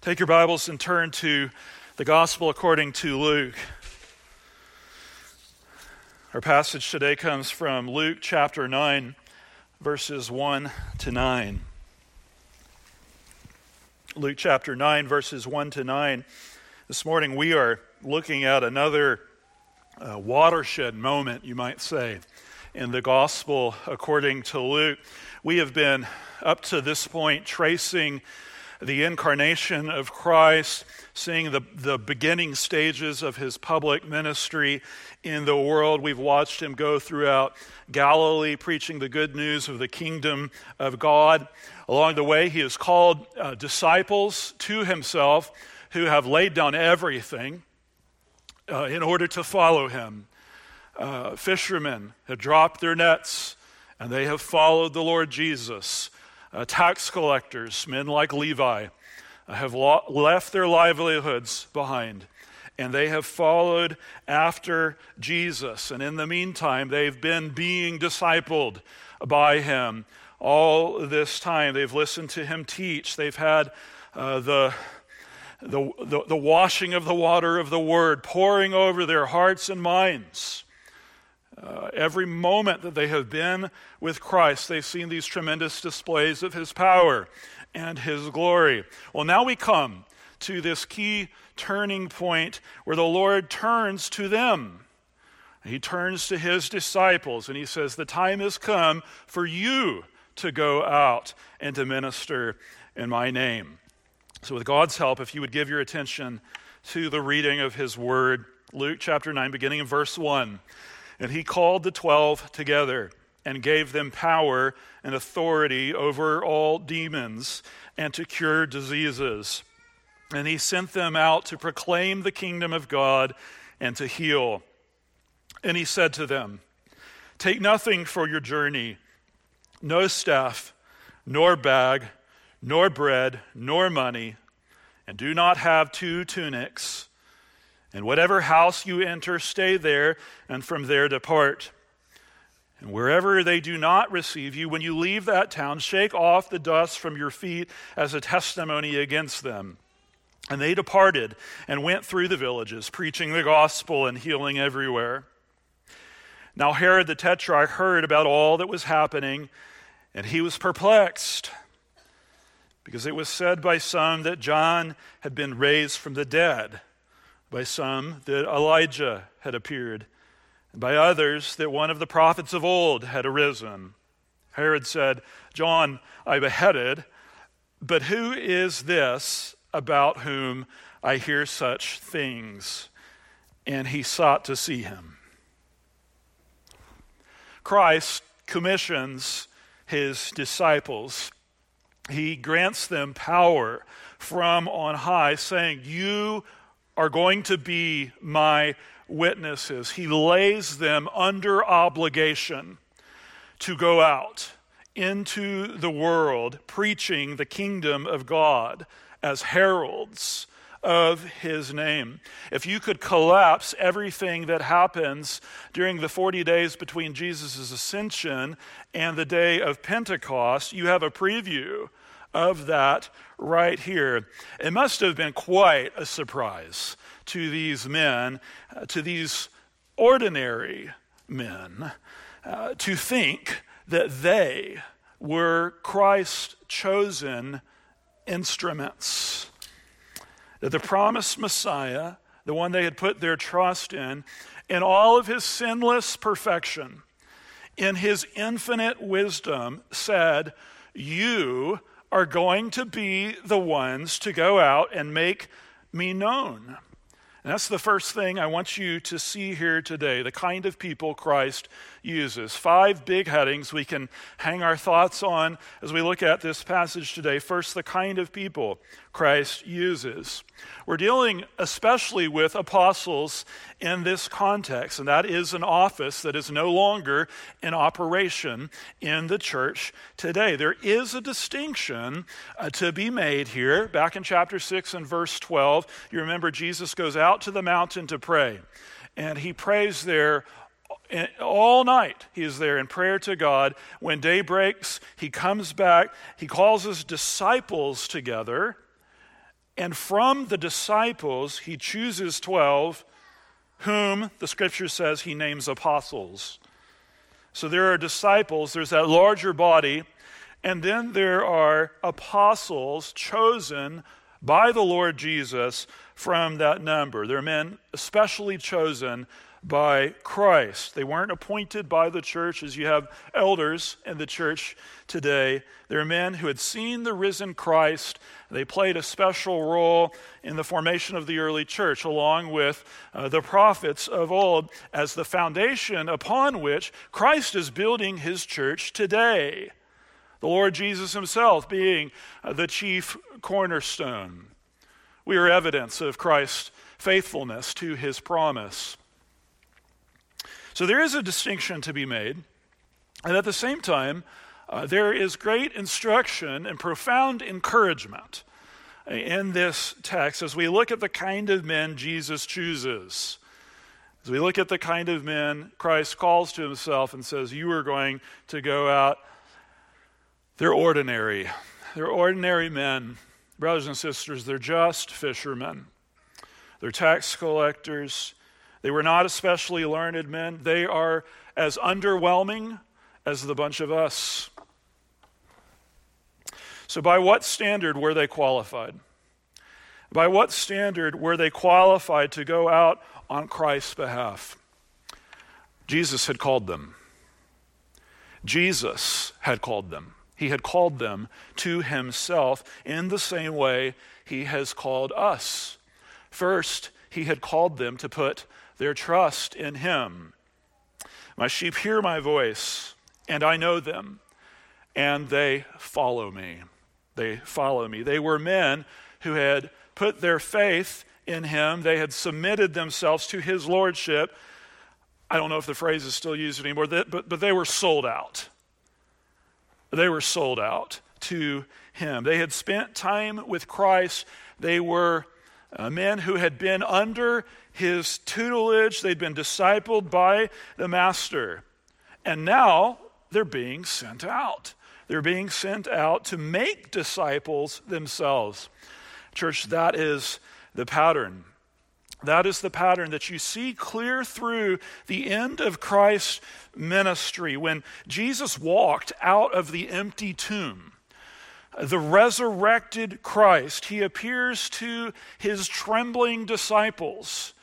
Take your Bibles and turn to the Gospel according to Luke. Our passage today comes from Luke chapter 9, verses 1 to 9. Luke chapter 9, verses 1 to 9. This morning we are looking at another uh, watershed moment, you might say, in the Gospel according to Luke. We have been, up to this point, tracing the incarnation of Christ, seeing the, the beginning stages of his public ministry in the world. We've watched him go throughout Galilee preaching the good news of the kingdom of God. Along the way, he has called uh, disciples to himself who have laid down everything uh, in order to follow him. Uh, fishermen have dropped their nets and they have followed the Lord Jesus. Uh, tax collectors, men like Levi, uh, have lo- left their livelihoods behind and they have followed after Jesus. And in the meantime, they've been being discipled by him all this time. They've listened to him teach, they've had uh, the, the, the, the washing of the water of the word pouring over their hearts and minds. Uh, every moment that they have been with Christ, they've seen these tremendous displays of his power and his glory. Well, now we come to this key turning point where the Lord turns to them. He turns to his disciples and he says, The time has come for you to go out and to minister in my name. So, with God's help, if you would give your attention to the reading of his word, Luke chapter 9, beginning in verse 1. And he called the twelve together and gave them power and authority over all demons and to cure diseases. And he sent them out to proclaim the kingdom of God and to heal. And he said to them, Take nothing for your journey no staff, nor bag, nor bread, nor money, and do not have two tunics. And whatever house you enter, stay there, and from there depart. And wherever they do not receive you, when you leave that town, shake off the dust from your feet as a testimony against them. And they departed and went through the villages, preaching the gospel and healing everywhere. Now Herod the Tetrarch heard about all that was happening, and he was perplexed, because it was said by some that John had been raised from the dead by some that Elijah had appeared, and by others that one of the prophets of old had arisen. Herod said, John I beheaded, but who is this about whom I hear such things? And he sought to see him. Christ commissions his disciples. He grants them power from on high, saying, You are going to be my witnesses. He lays them under obligation to go out into the world preaching the kingdom of God as heralds of his name. If you could collapse everything that happens during the 40 days between Jesus' ascension and the day of Pentecost, you have a preview of that right here. It must have been quite a surprise to these men, uh, to these ordinary men, uh, to think that they were Christ's chosen instruments. That the promised Messiah, the one they had put their trust in, in all of his sinless perfection, in his infinite wisdom, said, You are going to be the ones to go out and make me known. And that's the first thing I want you to see here today the kind of people Christ uses. Five big headings we can hang our thoughts on as we look at this passage today. First, the kind of people Christ uses. We're dealing especially with apostles in this context, and that is an office that is no longer in operation in the church today. There is a distinction uh, to be made here. Back in chapter 6 and verse 12, you remember Jesus goes out to the mountain to pray, and he prays there all night he is there in prayer to God. When day breaks, he comes back. He calls his disciples together And from the disciples, he chooses 12, whom the scripture says he names apostles. So there are disciples, there's that larger body, and then there are apostles chosen by the Lord Jesus from that number. They're men especially chosen by Christ. They weren't appointed by the church as you have elders in the church today. They're men who had seen the risen Christ. They played a special role in the formation of the early church, along with uh, the prophets of old, as the foundation upon which Christ is building his church today. The Lord Jesus himself being uh, the chief cornerstone. We are evidence of Christ's faithfulness to his promise. So there is a distinction to be made. And at the same time, uh, there is great instruction and profound encouragement in this text as we look at the kind of men Jesus chooses. As we look at the kind of men Christ calls to himself and says, You are going to go out. They're ordinary. They're ordinary men. Brothers and sisters, they're just fishermen. They're tax collectors. They were not especially learned men. They are as underwhelming as the bunch of us. So, by what standard were they qualified? By what standard were they qualified to go out on Christ's behalf? Jesus had called them. Jesus had called them. He had called them to himself in the same way he has called us. First, he had called them to put their trust in him. My sheep hear my voice, and I know them, and they follow me. They follow me. They were men who had put their faith in him, they had submitted themselves to his lordship. I don't know if the phrase is still used anymore, but, but they were sold out. They were sold out to him. They had spent time with Christ. They were uh, men who had been under his tutelage, they'd been discipled by the master. And now they're being sent out. They're being sent out to make disciples themselves. Church, that is the pattern. That is the pattern that you see clear through the end of Christ's ministry. When Jesus walked out of the empty tomb, the resurrected Christ, he appears to his trembling disciples.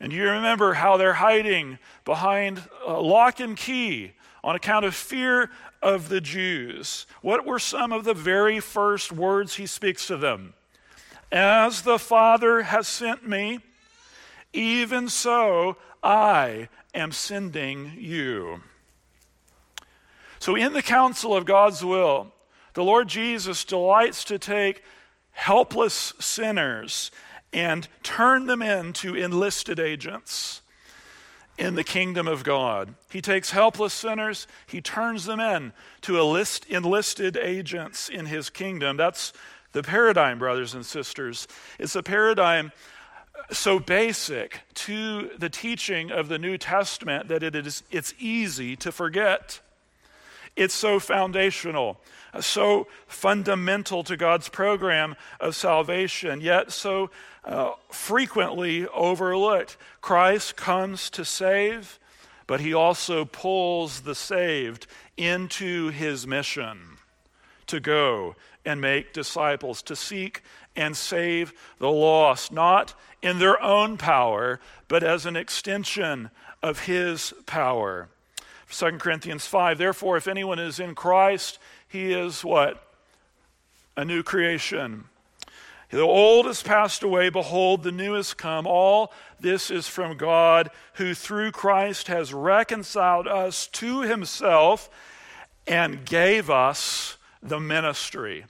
And you remember how they're hiding behind lock and key on account of fear of the Jews. What were some of the very first words he speaks to them? As the Father has sent me, even so I am sending you. So, in the counsel of God's will, the Lord Jesus delights to take helpless sinners and turn them into enlisted agents in the kingdom of God. He takes helpless sinners, he turns them in to enlist, enlisted agents in his kingdom. That's the paradigm, brothers and sisters. It's a paradigm so basic to the teaching of the New Testament that it is, it's easy to forget. It's so foundational, so fundamental to God's program of salvation, yet so uh, frequently overlooked. Christ comes to save, but he also pulls the saved into his mission to go and make disciples, to seek and save the lost, not in their own power, but as an extension of his power. 2 Corinthians 5 Therefore, if anyone is in Christ, he is what? A new creation. The old has passed away. Behold, the new has come. All this is from God, who through Christ has reconciled us to himself and gave us the ministry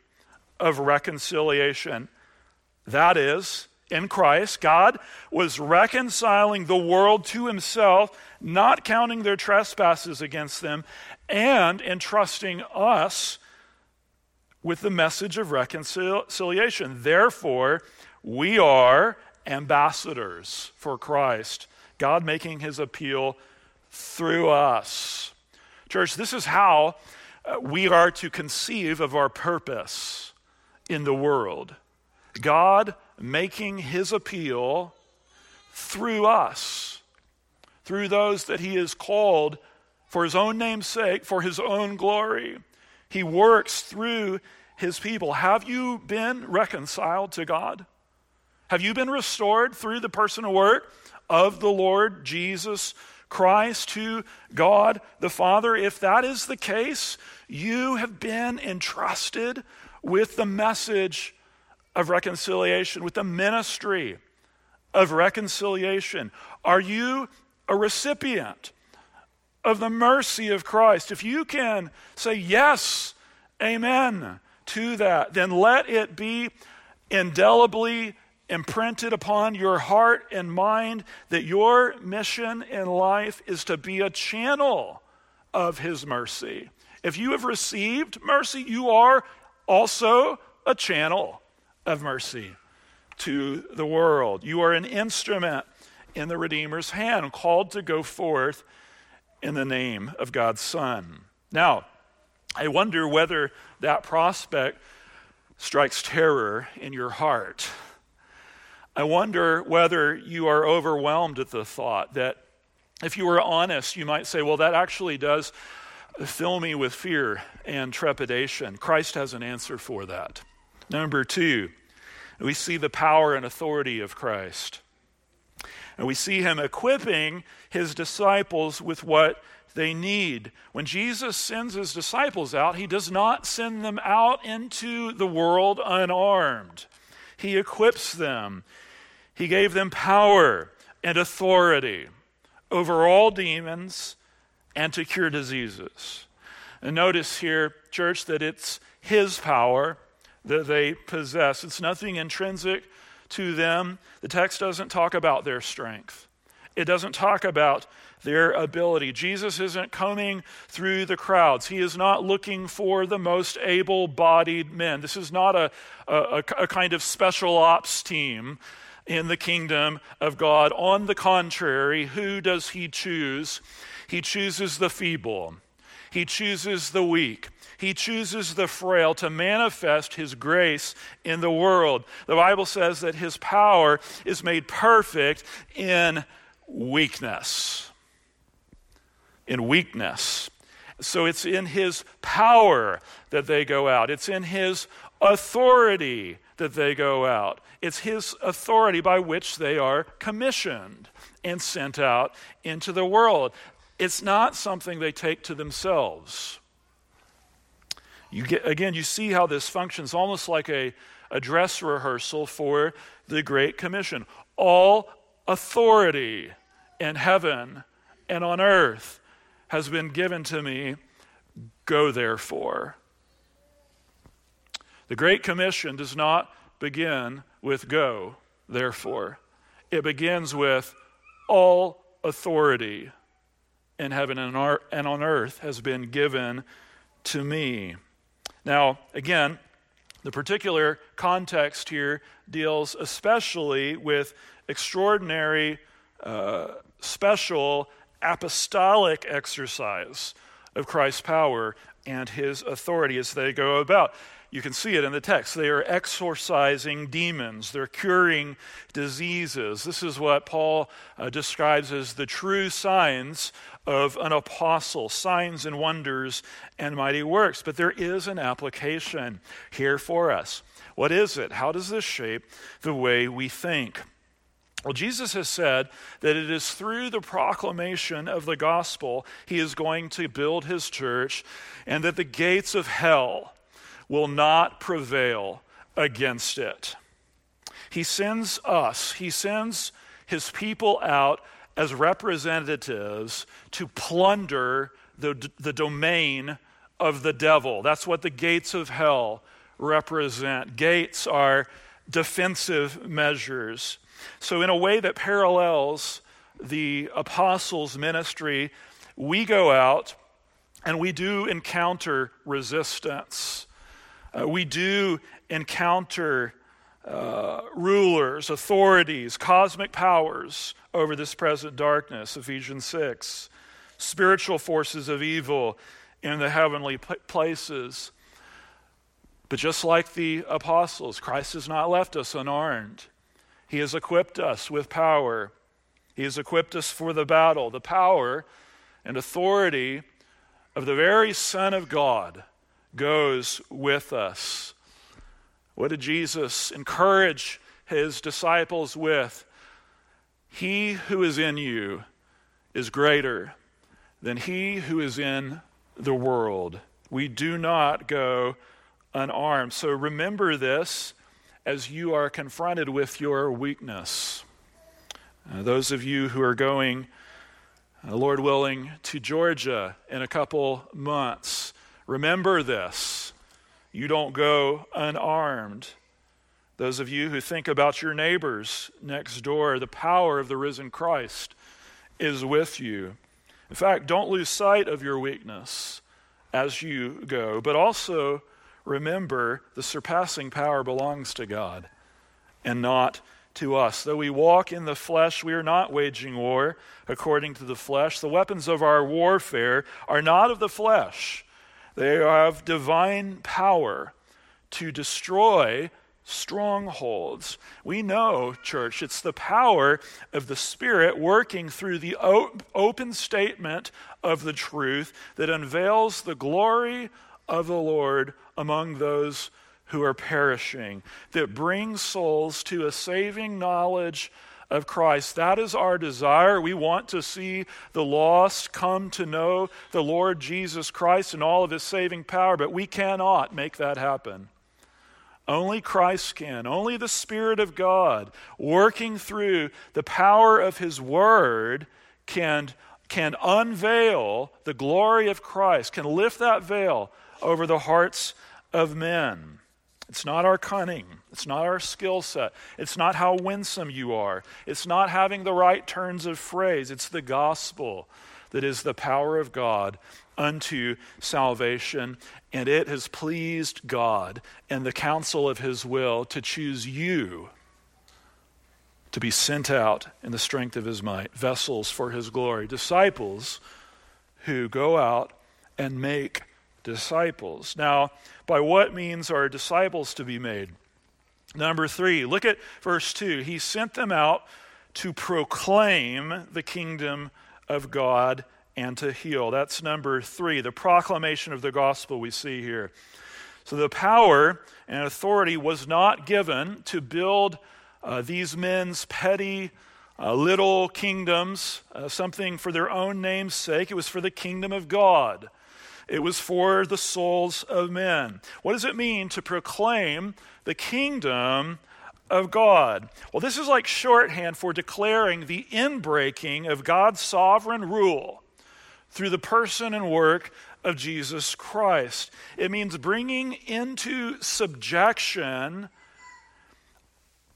of reconciliation. That is, in Christ, God was reconciling the world to himself, not counting their trespasses against them, and entrusting us with the message of reconciliation. Therefore, we are ambassadors for Christ, God making his appeal through us. Church, this is how uh, we are to conceive of our purpose in the world. God making his appeal through us, through those that he has called for his own name's sake, for his own glory. He works through his people. Have you been reconciled to God? Have you been restored through the personal work of the Lord Jesus Christ to God the Father? If that is the case, you have been entrusted with the message of reconciliation, with the ministry of reconciliation. Are you a recipient of the mercy of Christ? If you can say yes, amen to that, then let it be indelibly imprinted upon your heart and mind that your mission in life is to be a channel of His mercy. If you have received mercy, you are also a channel of mercy to the world. You are an instrument in the Redeemer's hand, called to go forth in the name of God's Son. Now, I wonder whether that prospect strikes terror in your heart. I wonder whether you are overwhelmed at the thought that if you were honest, you might say, well, that actually does fill me with fear and trepidation. Christ has an answer for that. Number two, we see the power and authority of Christ. And we see him equipping his disciples with what they need. When Jesus sends his disciples out, he does not send them out into the world unarmed. He equips them. He gave them power and authority over all demons and to cure diseases. And notice here, church, that it's his power that they possess. It's nothing intrinsic to them. The text doesn't talk about their strength, it doesn't talk about their ability. Jesus isn't combing through the crowds. He is not looking for the most able bodied men. This is not a, a, a, kind of special ops team in the kingdom of God. On the contrary, who does he choose? He chooses the feeble, he chooses the weak. He chooses the frail to manifest his grace in the world. The Bible says that his power is made perfect in weakness. In weakness. So it's in his power that they go out, it's in his authority that they go out. It's his authority by which they are commissioned and sent out into the world. It's not something they take to themselves. You get, again, you see how this functions almost like a, a dress rehearsal for the Great Commission. All authority in heaven and on earth has been given to me. Go therefore. The Great Commission does not begin with go, therefore. It begins with all authority in heaven and on earth has been given to me. Now, again, the particular context here deals especially with extraordinary, uh, special apostolic exercise of Christ's power and his authority as they go about. You can see it in the text. They are exorcising demons, they're curing diseases. This is what Paul uh, describes as the true signs of an apostle signs and wonders and mighty works. But there is an application here for us. What is it? How does this shape the way we think? Well, Jesus has said that it is through the proclamation of the gospel he is going to build his church, and that the gates of hell will not prevail against it. He sends us, he sends his people out as representatives to plunder the, the domain of the devil. That's what the gates of hell represent. Gates are defensive measures. So, in a way that parallels the apostles' ministry, we go out and we do encounter resistance. Uh, we do encounter uh, rulers, authorities, cosmic powers over this present darkness, Ephesians 6, spiritual forces of evil in the heavenly places. But just like the apostles, Christ has not left us unarmed. He has equipped us with power. He has equipped us for the battle. The power and authority of the very Son of God goes with us. What did Jesus encourage his disciples with? He who is in you is greater than he who is in the world. We do not go unarmed. So remember this as you are confronted with your weakness. Uh, those of you who are going, uh, Lord willing, to Georgia in a couple months, remember this. You don't go unarmed. Those of you who think about your neighbors next door, the power of the risen Christ is with you. In fact, don't lose sight of your weakness as you go, but also remember the surpassing power belongs to God and not to us. Though we walk in the flesh, we are not waging war according to the flesh. The weapons of our warfare are not of the flesh, they have divine power to destroy strongholds. We know, church, it's the power of the Spirit working through the open statement of the truth that unveils the glory of the Lord among those who are perishing, that brings souls to a saving knowledge of Christ. That is our desire. We want to see the lost come to know the Lord Jesus Christ and all of his saving power, but we cannot make that happen. Only Christ can. Only the Spirit of God working through the power of his word can, can unveil the glory of Christ, can lift that veil over the hearts of men. It's not our cunning. It's not our skill set. It's not how winsome you are. It's not having the right turns of phrase. It's the gospel that is the power of God unto salvation. And it has pleased God and the counsel of his will to choose you to be sent out in the strength of his might, vessels for his glory, disciples who go out and make disciples. Now, by what means are disciples to be made? Number three, look at verse 2. He sent them out to proclaim the kingdom of God and to heal. That's number three, the proclamation of the gospel we see here. So the power and authority was not given to build uh, these men's petty uh, little kingdoms, uh, something for their own name's sake. It was for the kingdom of God. It was for the souls of men. What does it mean to proclaim the kingdom of God? Well, this is like shorthand for declaring the inbreaking of God's sovereign rule through the person and work of Jesus Christ. It means bringing into subjection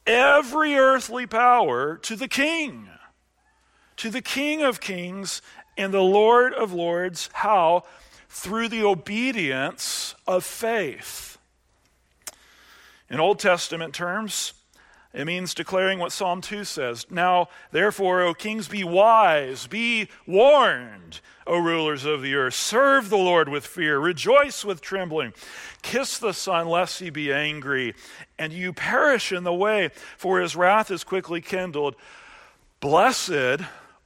every earthly power to the King, to the King of kings and the Lord of lords. How? Through the obedience of faith. In Old Testament terms, it means declaring what Psalm 2 says. Now, therefore, O kings, be wise, be warned, O rulers of the earth. Serve the Lord with fear, rejoice with trembling. Kiss the Son, lest he be angry, and you perish in the way, for his wrath is quickly kindled. Blessed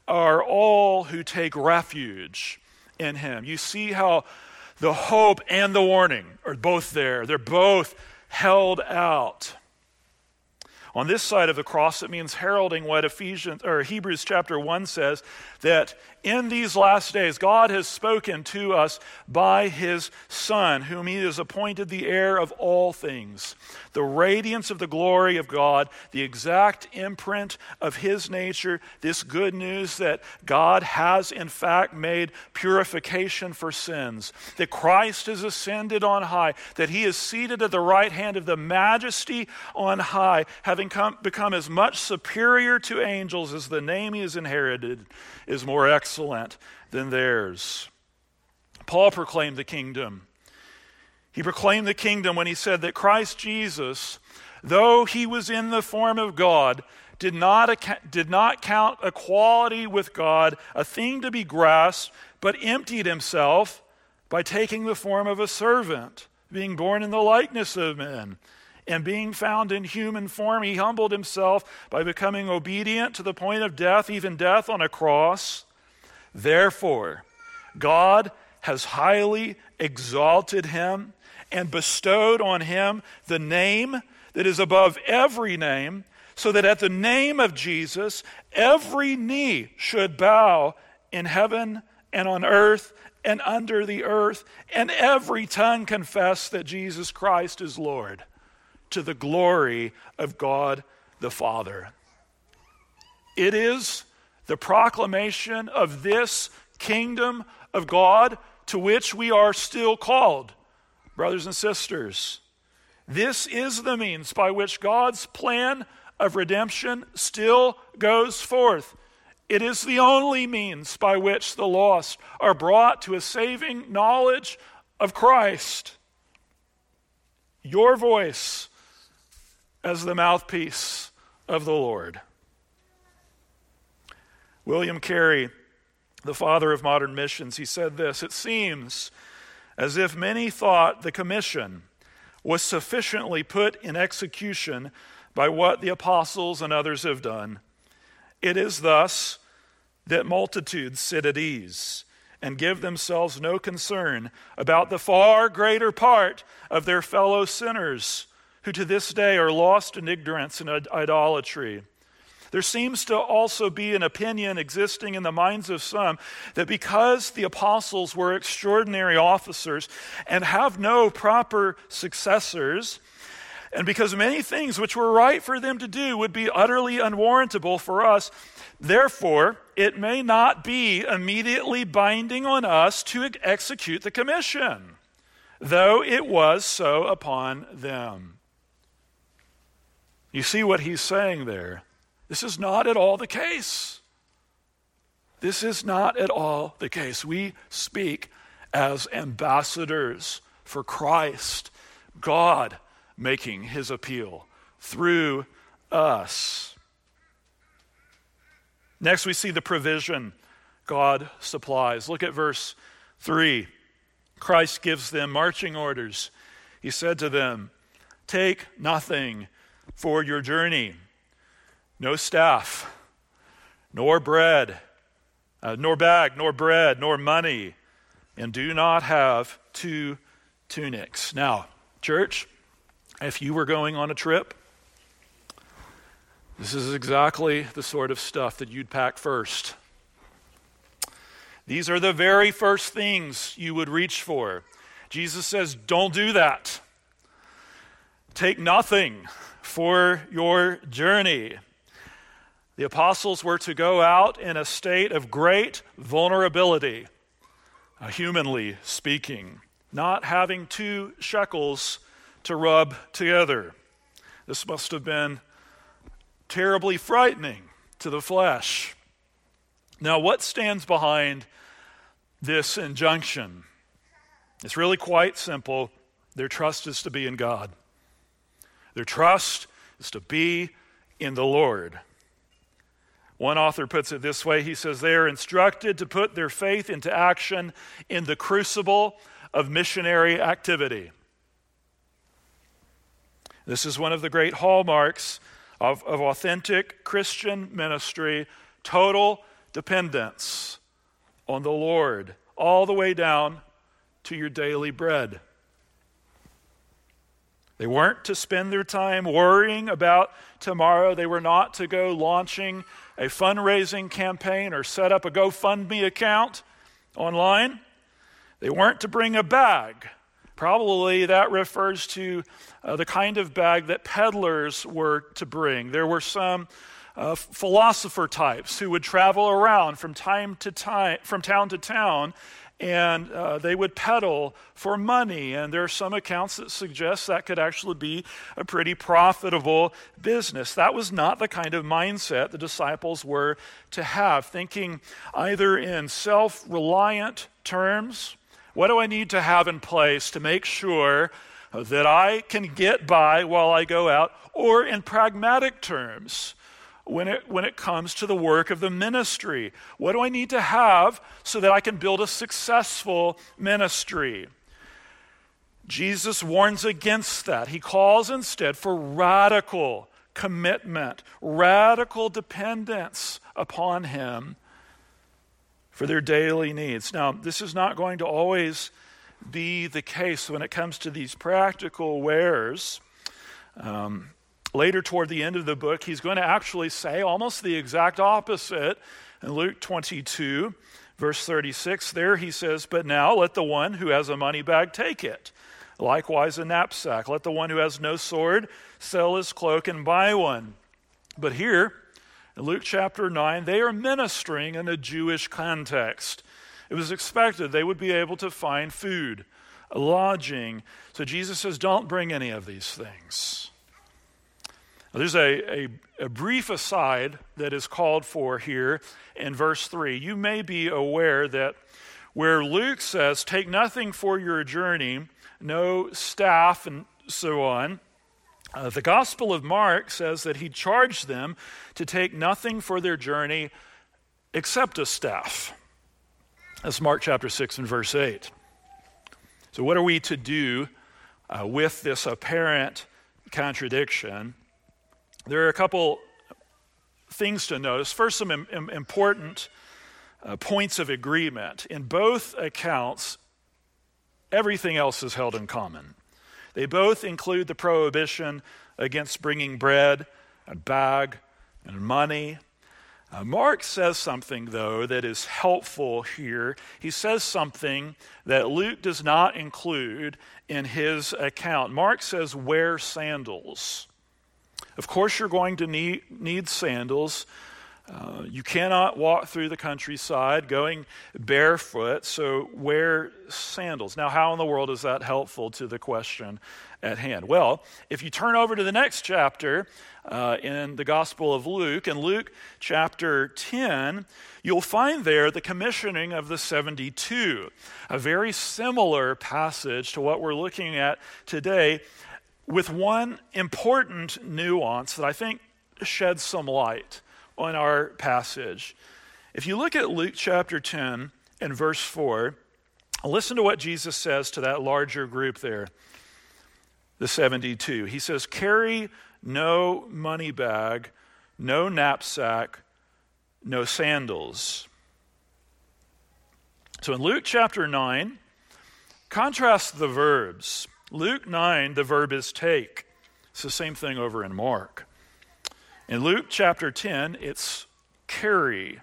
are all who take refuge in him. You see how the hope and the warning are both there, they're both held out. On this side of the cross, it means heralding what Ephesians or Hebrews chapter 1 says that in these last days, God has spoken to us by his Son, whom he has appointed the heir of all things, the radiance of the glory of God, the exact imprint of his nature, this good news that God has in fact made purification for sins, that Christ has ascended on high, that he is seated at the right hand of the majesty on high, having come, become as much superior to angels as the name he has inherited is more excellent than theirs. Paul proclaimed the kingdom. He proclaimed the kingdom when he said that Christ Jesus, though he was in the form of God, did not, did not count equality with God a thing to be grasped, but emptied himself by taking the form of a servant, being born in the likeness of men. And being found in human form, he humbled himself by becoming obedient to the point of death, even death on a cross. Therefore, God has highly exalted him and bestowed on him the name that is above every name, so that at the name of Jesus, every knee should bow in heaven and on earth and under the earth, and every tongue confess that Jesus Christ is Lord, to the glory of God the Father. It is the proclamation of this kingdom of God to which we are still called, brothers and sisters. This is the means by which God's plan of redemption still goes forth. It is the only means by which the lost are brought to a saving knowledge of Christ. Your voice as the mouthpiece of the Lord. William Carey, the father of modern missions, he said this It seems as if many thought the commission was sufficiently put in execution by what the apostles and others have done. It is thus that multitudes sit at ease and give themselves no concern about the far greater part of their fellow sinners who to this day are lost in ignorance and idolatry. There seems to also be an opinion existing in the minds of some that because the apostles were extraordinary officers and have no proper successors, and because many things which were right for them to do would be utterly unwarrantable for us, therefore, it may not be immediately binding on us to execute the commission, though it was so upon them. You see what he's saying there? This is not at all the case. This is not at all the case. We speak as ambassadors for Christ, God making his appeal through us. Next, we see the provision God supplies. Look at verse 3. Christ gives them marching orders. He said to them, Take nothing for your journey no staff, nor bread, uh, nor bag, nor bread, nor money, and do not have two tunics. Now, church, if you were going on a trip, this is exactly the sort of stuff that you'd pack first. These are the very first things you would reach for. Jesus says, Don't do that. Take nothing for your journey. The apostles were to go out in a state of great vulnerability, uh, humanly speaking, not having two shekels to rub together. This must have been terribly frightening to the flesh. Now, what stands behind this injunction? It's really quite simple. Their trust is to be in God, their trust is to be in the Lord. One author puts it this way he says, They are instructed to put their faith into action in the crucible of missionary activity. This is one of the great hallmarks of, of authentic Christian ministry total dependence on the Lord, all the way down to your daily bread. They weren't to spend their time worrying about tomorrow. They were not to go launching a fundraising campaign or set up a GoFundMe account online. They weren't to bring a bag. Probably that refers to uh, the kind of bag that peddlers were to bring. There were some uh, philosopher types who would travel around from time to time, from town to town, and uh, they would peddle for money. And there are some accounts that suggest that could actually be a pretty profitable business. That was not the kind of mindset the disciples were to have, thinking either in self reliant terms what do I need to have in place to make sure that I can get by while I go out, or in pragmatic terms? When it, when it comes to the work of the ministry? What do I need to have so that I can build a successful ministry? Jesus warns against that. He calls instead for radical commitment, radical dependence upon Him for their daily needs. Now, this is not going to always be the case when it comes to these practical wares. Um, later, toward the end of the book, he's going to actually say almost the exact opposite in Luke 22, verse 36. There he says, But now let the one who has a money bag take it. Likewise, a knapsack. Let the one who has no sword sell his cloak and buy one. But here, in Luke chapter 9, they are ministering in a Jewish context. It was expected they would be able to find food, lodging. So Jesus says, Don't bring any of these things. There's a, a, a brief aside that is called for here in verse 3. You may be aware that where Luke says, Take nothing for your journey, no staff, and so on. Uh, the Gospel of Mark says that he charged them to take nothing for their journey except a staff. That's Mark chapter 6 and verse 8. So, what are we to do uh, with this apparent contradiction? There are a couple things to notice. First, some Im- important uh, points of agreement. In both accounts, everything else is held in common. They both include the prohibition against bringing bread and bag and money. Uh, Mark says something, though, that is helpful here. He says something that Luke does not include in his account. Mark says, wear sandals. Of course, you're going to need, need sandals uh, you cannot walk through the countryside going barefoot, so wear sandals. Now, how in the world is that helpful to the question at hand? Well, if you turn over to the next chapter uh, in the Gospel of Luke, in Luke chapter 10, you'll find there the commissioning of the 72, a very similar passage to what we're looking at today, with one important nuance that I think sheds some light on our passage. If you look at Luke chapter 10 and verse 4, listen to what Jesus says to that larger group there, the 72. He says, Carry no money bag, no knapsack, no sandals. So in Luke chapter 9, contrast the verbs. Luke 9, the verb is take. It's the same thing over in Mark. In Luke chapter 10, it's carry.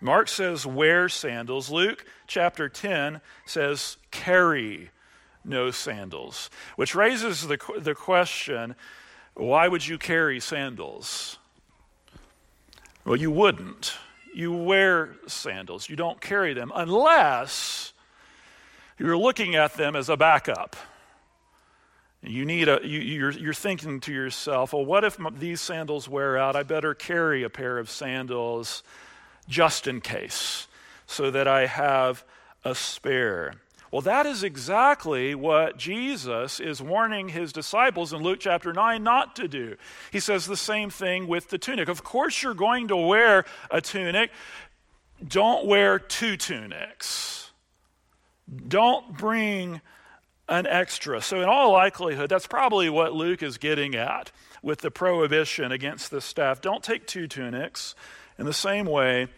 Mark says wear sandals. Luke chapter 10 says carry no sandals, which raises the, the question why would you carry sandals? Well, you wouldn't. You wear sandals, you don't carry them unless you're looking at them as a backup. You need a, you, you're, you're thinking to yourself, well, what if these sandals wear out? I better carry a pair of sandals just in case, so that I have a spare. Well, that is exactly what Jesus is warning his disciples in Luke chapter 9 not to do. He says the same thing with the tunic. Of course, you're going to wear a tunic. Don't wear two tunics. Don't bring an extra. So, in all likelihood, that's probably what Luke is getting at with the prohibition against the staff. Don't take two tunics. In the same way,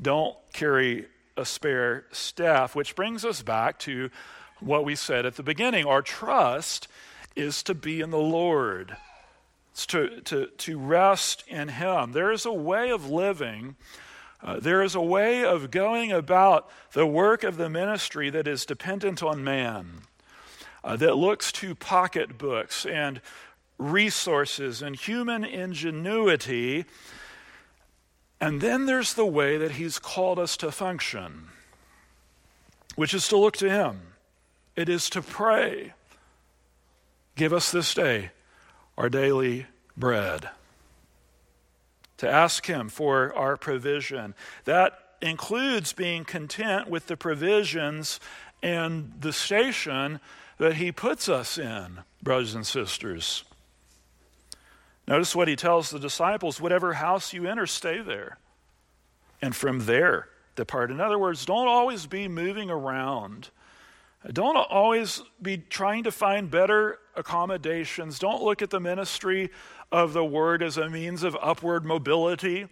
don't carry a spare staff, which brings us back to what we said at the beginning. Our trust is to be in the Lord, it's to, to, to rest in Him. There is a way of living. Uh, there is a way of going about the work of the ministry that is dependent on man uh, that looks to pocketbooks and resources and human ingenuity. And then there's the way that He's called us to function, which is to look to Him. It is to pray. Give us this day our daily bread. To ask Him for our provision. That includes being content with the provisions and the station that He puts us in, brothers and sisters. Notice what He tells the disciples whatever house you enter, stay there. And from there, depart. In other words, don't always be moving around Don't always be trying to find better accommodations. Don't look at the ministry of the word as a means of upward mobility,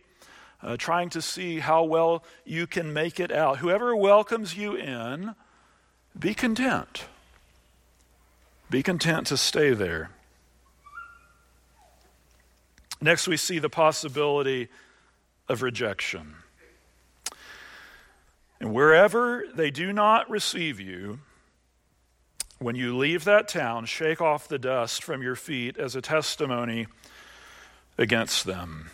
uh, trying to see how well you can make it out. Whoever welcomes you in, be content. Be content to stay there. Next, we see the possibility of rejection. And wherever they do not receive you, when you leave that town, shake off the dust from your feet as a testimony against them.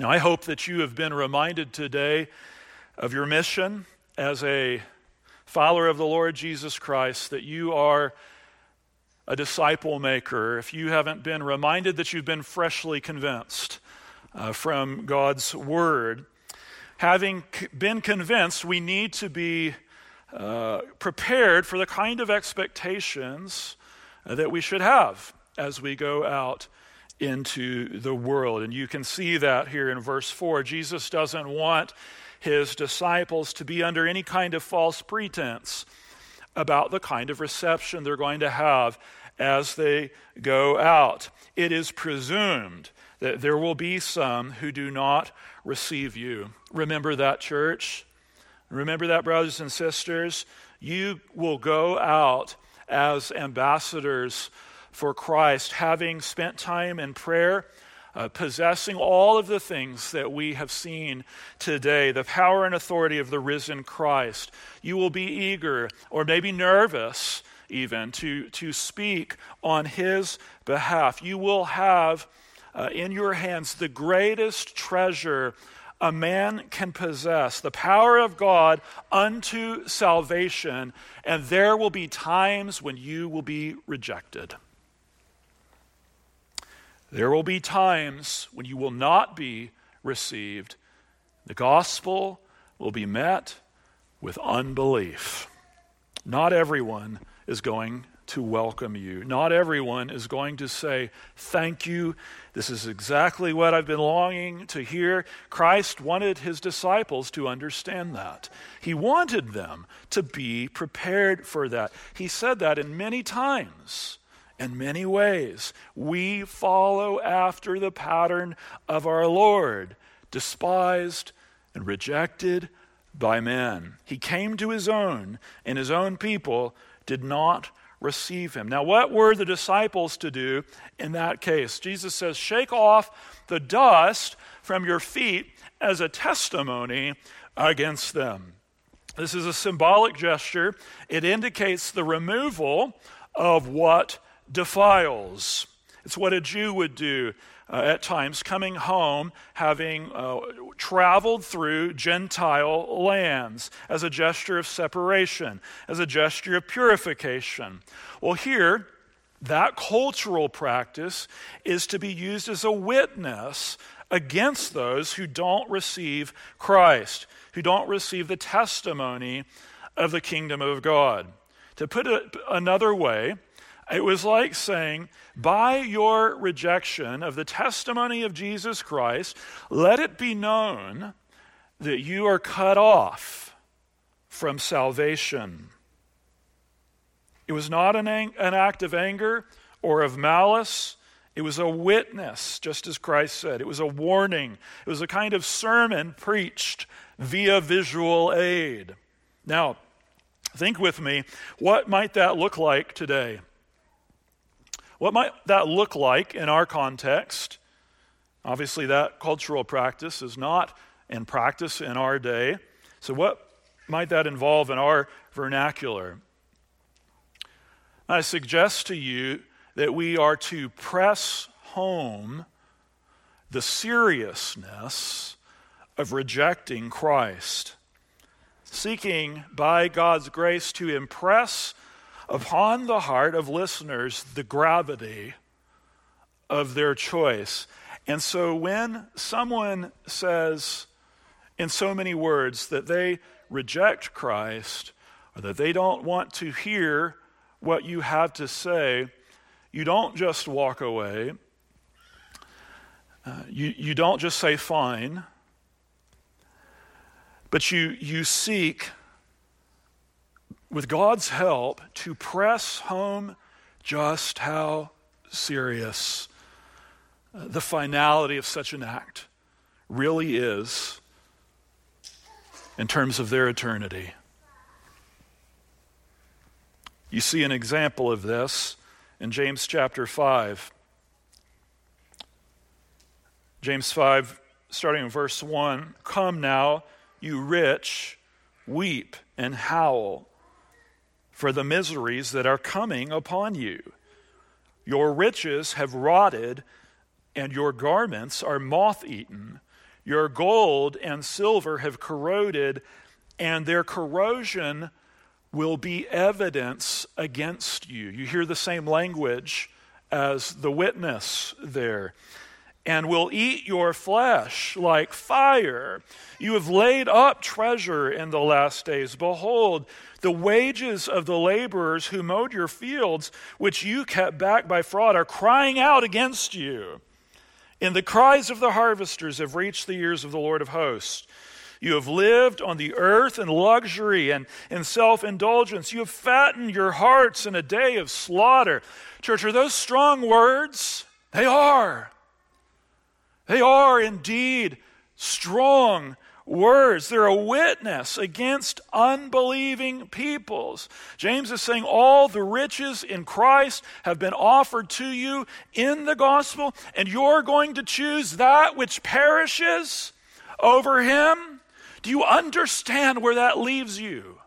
Now, I hope that you have been reminded today of your mission as a follower of the Lord Jesus Christ, that you are a disciple maker. If you haven't been reminded that you've been freshly convinced uh, from God's word, having been convinced, we need to be uh, prepared for the kind of expectations that we should have as we go out into the world. And you can see that here in verse 4. Jesus doesn't want his disciples to be under any kind of false pretense about the kind of reception they're going to have as they go out. It is presumed that there will be some who do not receive you. Remember that, church. Remember that, brothers and sisters. You will go out as ambassadors for Christ, having spent time in prayer, uh, possessing all of the things that we have seen today, the power and authority of the risen Christ. You will be eager or maybe nervous even to, to speak on his behalf. You will have uh, in your hands the greatest treasure a man can possess the power of God unto salvation, and there will be times when you will be rejected. There will be times when you will not be received. The gospel will be met with unbelief. Not everyone is going to welcome you. Not everyone is going to say, Thank you. This is exactly what I've been longing to hear. Christ wanted his disciples to understand that. He wanted them to be prepared for that. He said that in many times. In many ways, we follow after the pattern of our Lord, despised and rejected by men. He came to his own, and his own people did not receive him. Now, what were the disciples to do in that case? Jesus says, Shake off the dust from your feet as a testimony against them. This is a symbolic gesture. It indicates the removal of what defiles. It's what a Jew would do uh, at times, coming home, having uh, traveled through Gentile lands as a gesture of separation, as a gesture of purification. Well, here, that cultural practice is to be used as a witness against those who don't receive Christ, who don't receive the testimony of the kingdom of God. To put it another way, it was like saying, by your rejection of the testimony of Jesus Christ, let it be known that you are cut off from salvation. It was not an, ang- an act of anger or of malice. It was a witness, just as Christ said. It was a warning. It was a kind of sermon preached via visual aid. Now, think with me what might that look like today? What might that look like in our context? Obviously, that cultural practice is not in practice in our day. So, what might that involve in our vernacular? I suggest to you that we are to press home the seriousness of rejecting Christ, seeking by God's grace to impress upon the heart of listeners the gravity of their choice. And so when someone says in so many words that they reject Christ or that they don't want to hear what you have to say, you don't just walk away. Uh, you, you don't just say fine, but you, you seek with God's help, to press home just how serious uh, the finality of such an act really is in terms of their eternity. You see an example of this in James chapter 5. James 5, starting in verse 1 Come now, you rich, weep and howl for the miseries that are coming upon you. Your riches have rotted, and your garments are moth eaten. Your gold and silver have corroded, and their corrosion will be evidence against you. You hear the same language as the witness there and will eat your flesh like fire. You have laid up treasure in the last days. Behold, the wages of the laborers who mowed your fields, which you kept back by fraud, are crying out against you. And the cries of the harvesters have reached the ears of the Lord of hosts. You have lived on the earth in luxury and in self indulgence. You have fattened your hearts in a day of slaughter. Church, are those strong words? They are. They are indeed strong words. They're a witness against unbelieving peoples. James is saying all the riches in Christ have been offered to you in the gospel, and you're going to choose that which perishes over him. Do you understand where that leaves you?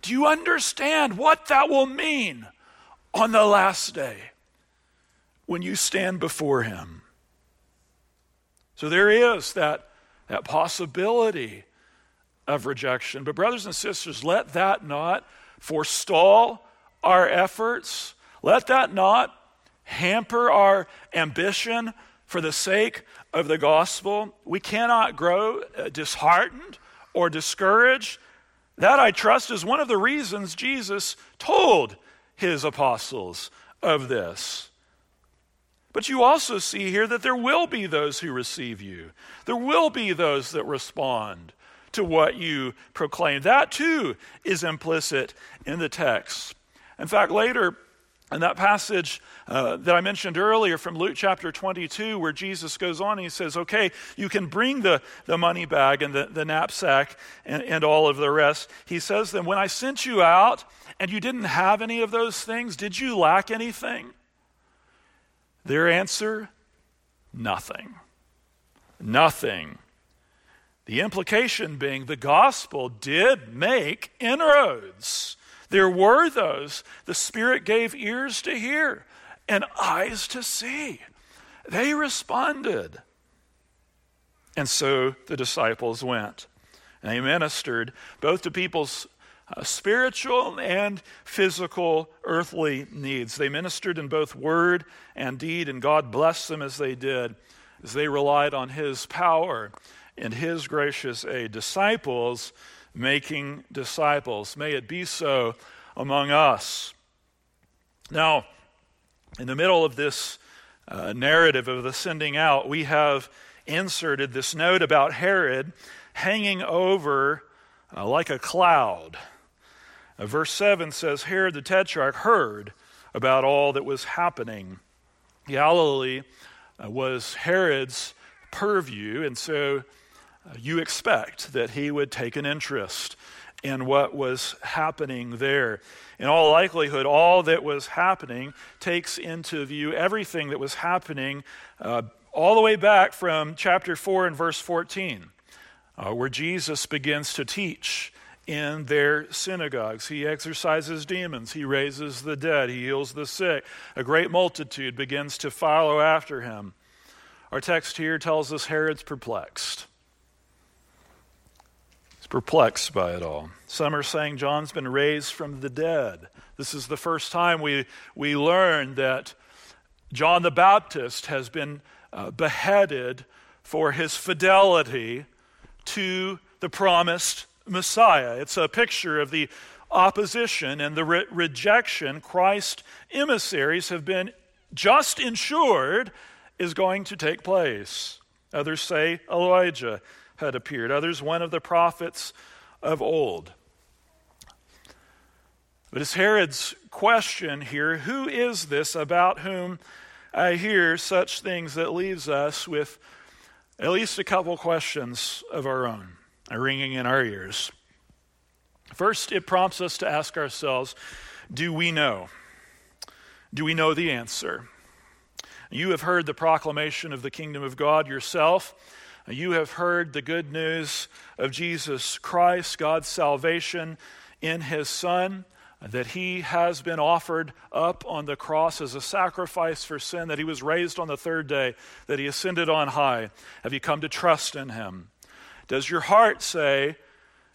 Do you understand what that will mean on the last day when you stand before him? So there is that, that possibility of rejection. But, brothers and sisters, let that not forestall our efforts. Let that not hamper our ambition for the sake of the gospel. We cannot grow uh, disheartened or discouraged. That, I trust, is one of the reasons Jesus told his apostles of this. But you also see here that there will be those who receive you. There will be those that respond to what you proclaim. That too is implicit in the text. In fact, later in that passage uh, that I mentioned earlier from Luke chapter 22, where Jesus goes on and he says, Okay, you can bring the, the money bag and the, the knapsack and, and all of the rest. He says, Then when I sent you out and you didn't have any of those things, did you lack anything? Their answer nothing. Nothing. The implication being the gospel did make inroads. There were those the Spirit gave ears to hear and eyes to see. They responded. And so the disciples went. And they ministered both to people's uh, spiritual and physical earthly needs. They ministered in both word and deed, and God blessed them as they did, as they relied on His power and His gracious aid. Disciples making disciples. May it be so among us. Now, in the middle of this uh, narrative of the sending out, we have inserted this note about Herod hanging over uh, like a cloud. Uh, verse 7 says Herod the Tetrarch heard about all that was happening. Galilee uh, was Herod's purview, and so uh, you expect that he would take an interest in what was happening there. In all likelihood, all that was happening takes into view everything that was happening uh, all the way back from chapter 4 and verse 14, uh, where Jesus begins to teach in their synagogues. He exorcises demons, he raises the dead, he heals the sick. A great multitude begins to follow after him. Our text here tells us Herod's perplexed. He's perplexed by it all. Some are saying John's been raised from the dead. This is the first time we, we learn that John the Baptist has been uh, beheaded for his fidelity to the promised Messiah. It's a picture of the opposition and the re- rejection Christ emissaries have been just ensured is going to take place. Others say Elijah had appeared, others, one of the prophets of old. But it's Herod's question here who is this about whom I hear such things that leaves us with at least a couple questions of our own ringing in our ears? First, it prompts us to ask ourselves do we know? Do we know the answer? You have heard the proclamation of the kingdom of God yourself. You have heard the good news of Jesus Christ, God's salvation in his Son, that he has been offered up on the cross as a sacrifice for sin, that he was raised on the third day, that he ascended on high. Have you come to trust in him? Does your heart say,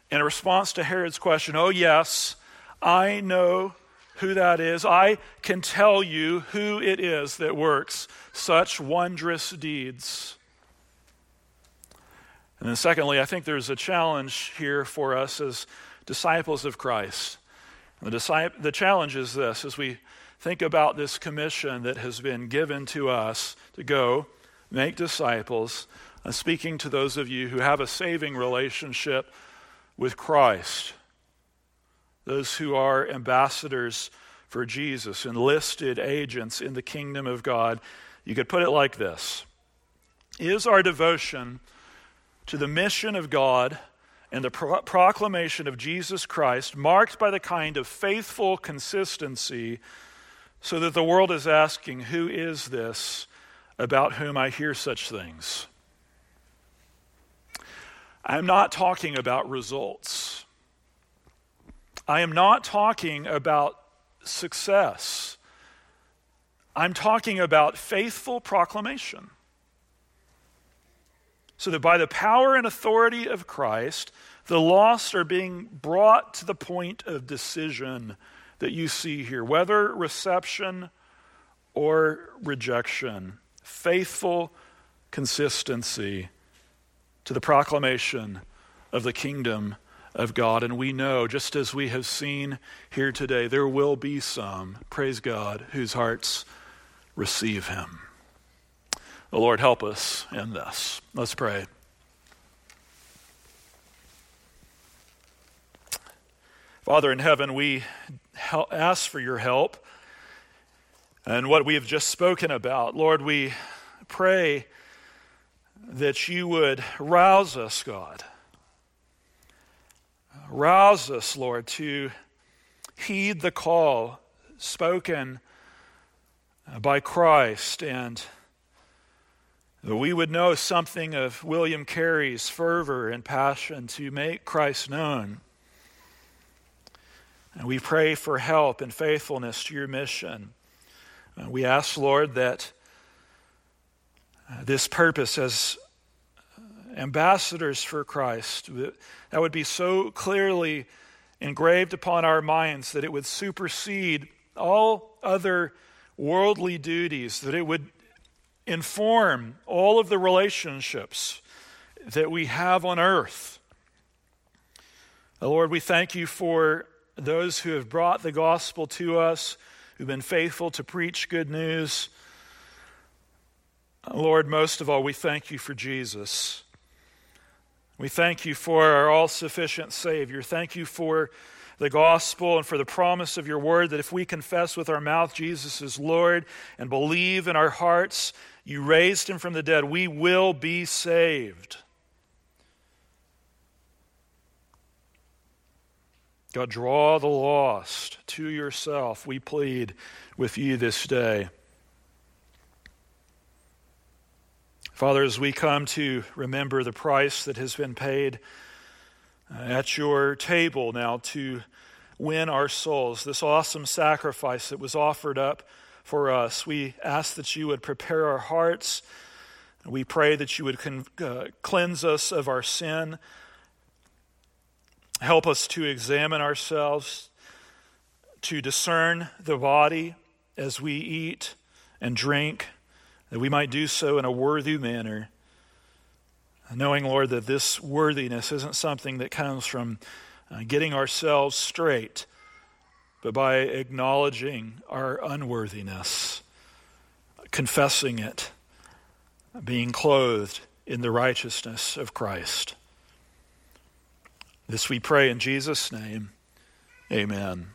in response to Herod's question, Oh, yes, I know who that is. I can tell you who it is that works such wondrous deeds. And then, secondly, I think there's a challenge here for us as disciples of Christ. The, the challenge is this as we think about this commission that has been given to us to go make disciples, I'm speaking to those of you who have a saving relationship with Christ those who are ambassadors for Jesus, enlisted agents in the kingdom of God. You could put it like this Is our devotion to the mission of God and the pro- proclamation of Jesus Christ marked by the kind of faithful consistency so that the world is asking, Who is this about whom I hear such things? I'm not talking about results. I am not talking about success. I'm talking about faithful proclamation. So that by the power and authority of Christ, the lost are being brought to the point of decision that you see here, whether reception or rejection. Faithful consistency to the proclamation of the kingdom of God. And we know, just as we have seen here today, there will be some, praise God, whose hearts receive Him. The Lord help us in this. Let's pray. Father in heaven, we ask for your help and what we have just spoken about. Lord, we pray that you would rouse us, God Rouse us, Lord, to heed the call spoken by Christ and that we would know something of William Carey's fervor and passion to make Christ known. And we pray for help and faithfulness to your mission. Uh, we ask, Lord, that this purpose as uh, ambassadors for Christ, that would be so clearly engraved upon our minds that it would supersede all other worldly duties, that it would inform all of the relationships that we have on earth. Lord, we thank you for those who have brought the gospel to us, who've been faithful to preach good news. Lord, most of all, we thank you for Jesus. We thank you for our all sufficient Savior. Thank you for the gospel and for the promise of your word that if we confess with our mouth Jesus is Lord and believe in our hearts you raised him from the dead, we will be saved. God, draw the lost to yourself, we plead with you this day. Father, as we come to remember the price that has been paid uh, at your table now to win our souls, this awesome sacrifice that was offered up for us, we ask that you would prepare our hearts. We pray that you would con- uh, cleanse us of our sin. Help us to examine ourselves, to discern the body as we eat and drink that we might do so in a worthy manner, knowing, Lord, that this worthiness isn't something that comes from uh, getting ourselves straight, but by acknowledging our unworthiness, confessing it, being clothed in the righteousness of Christ. This we pray in Jesus' name. Amen.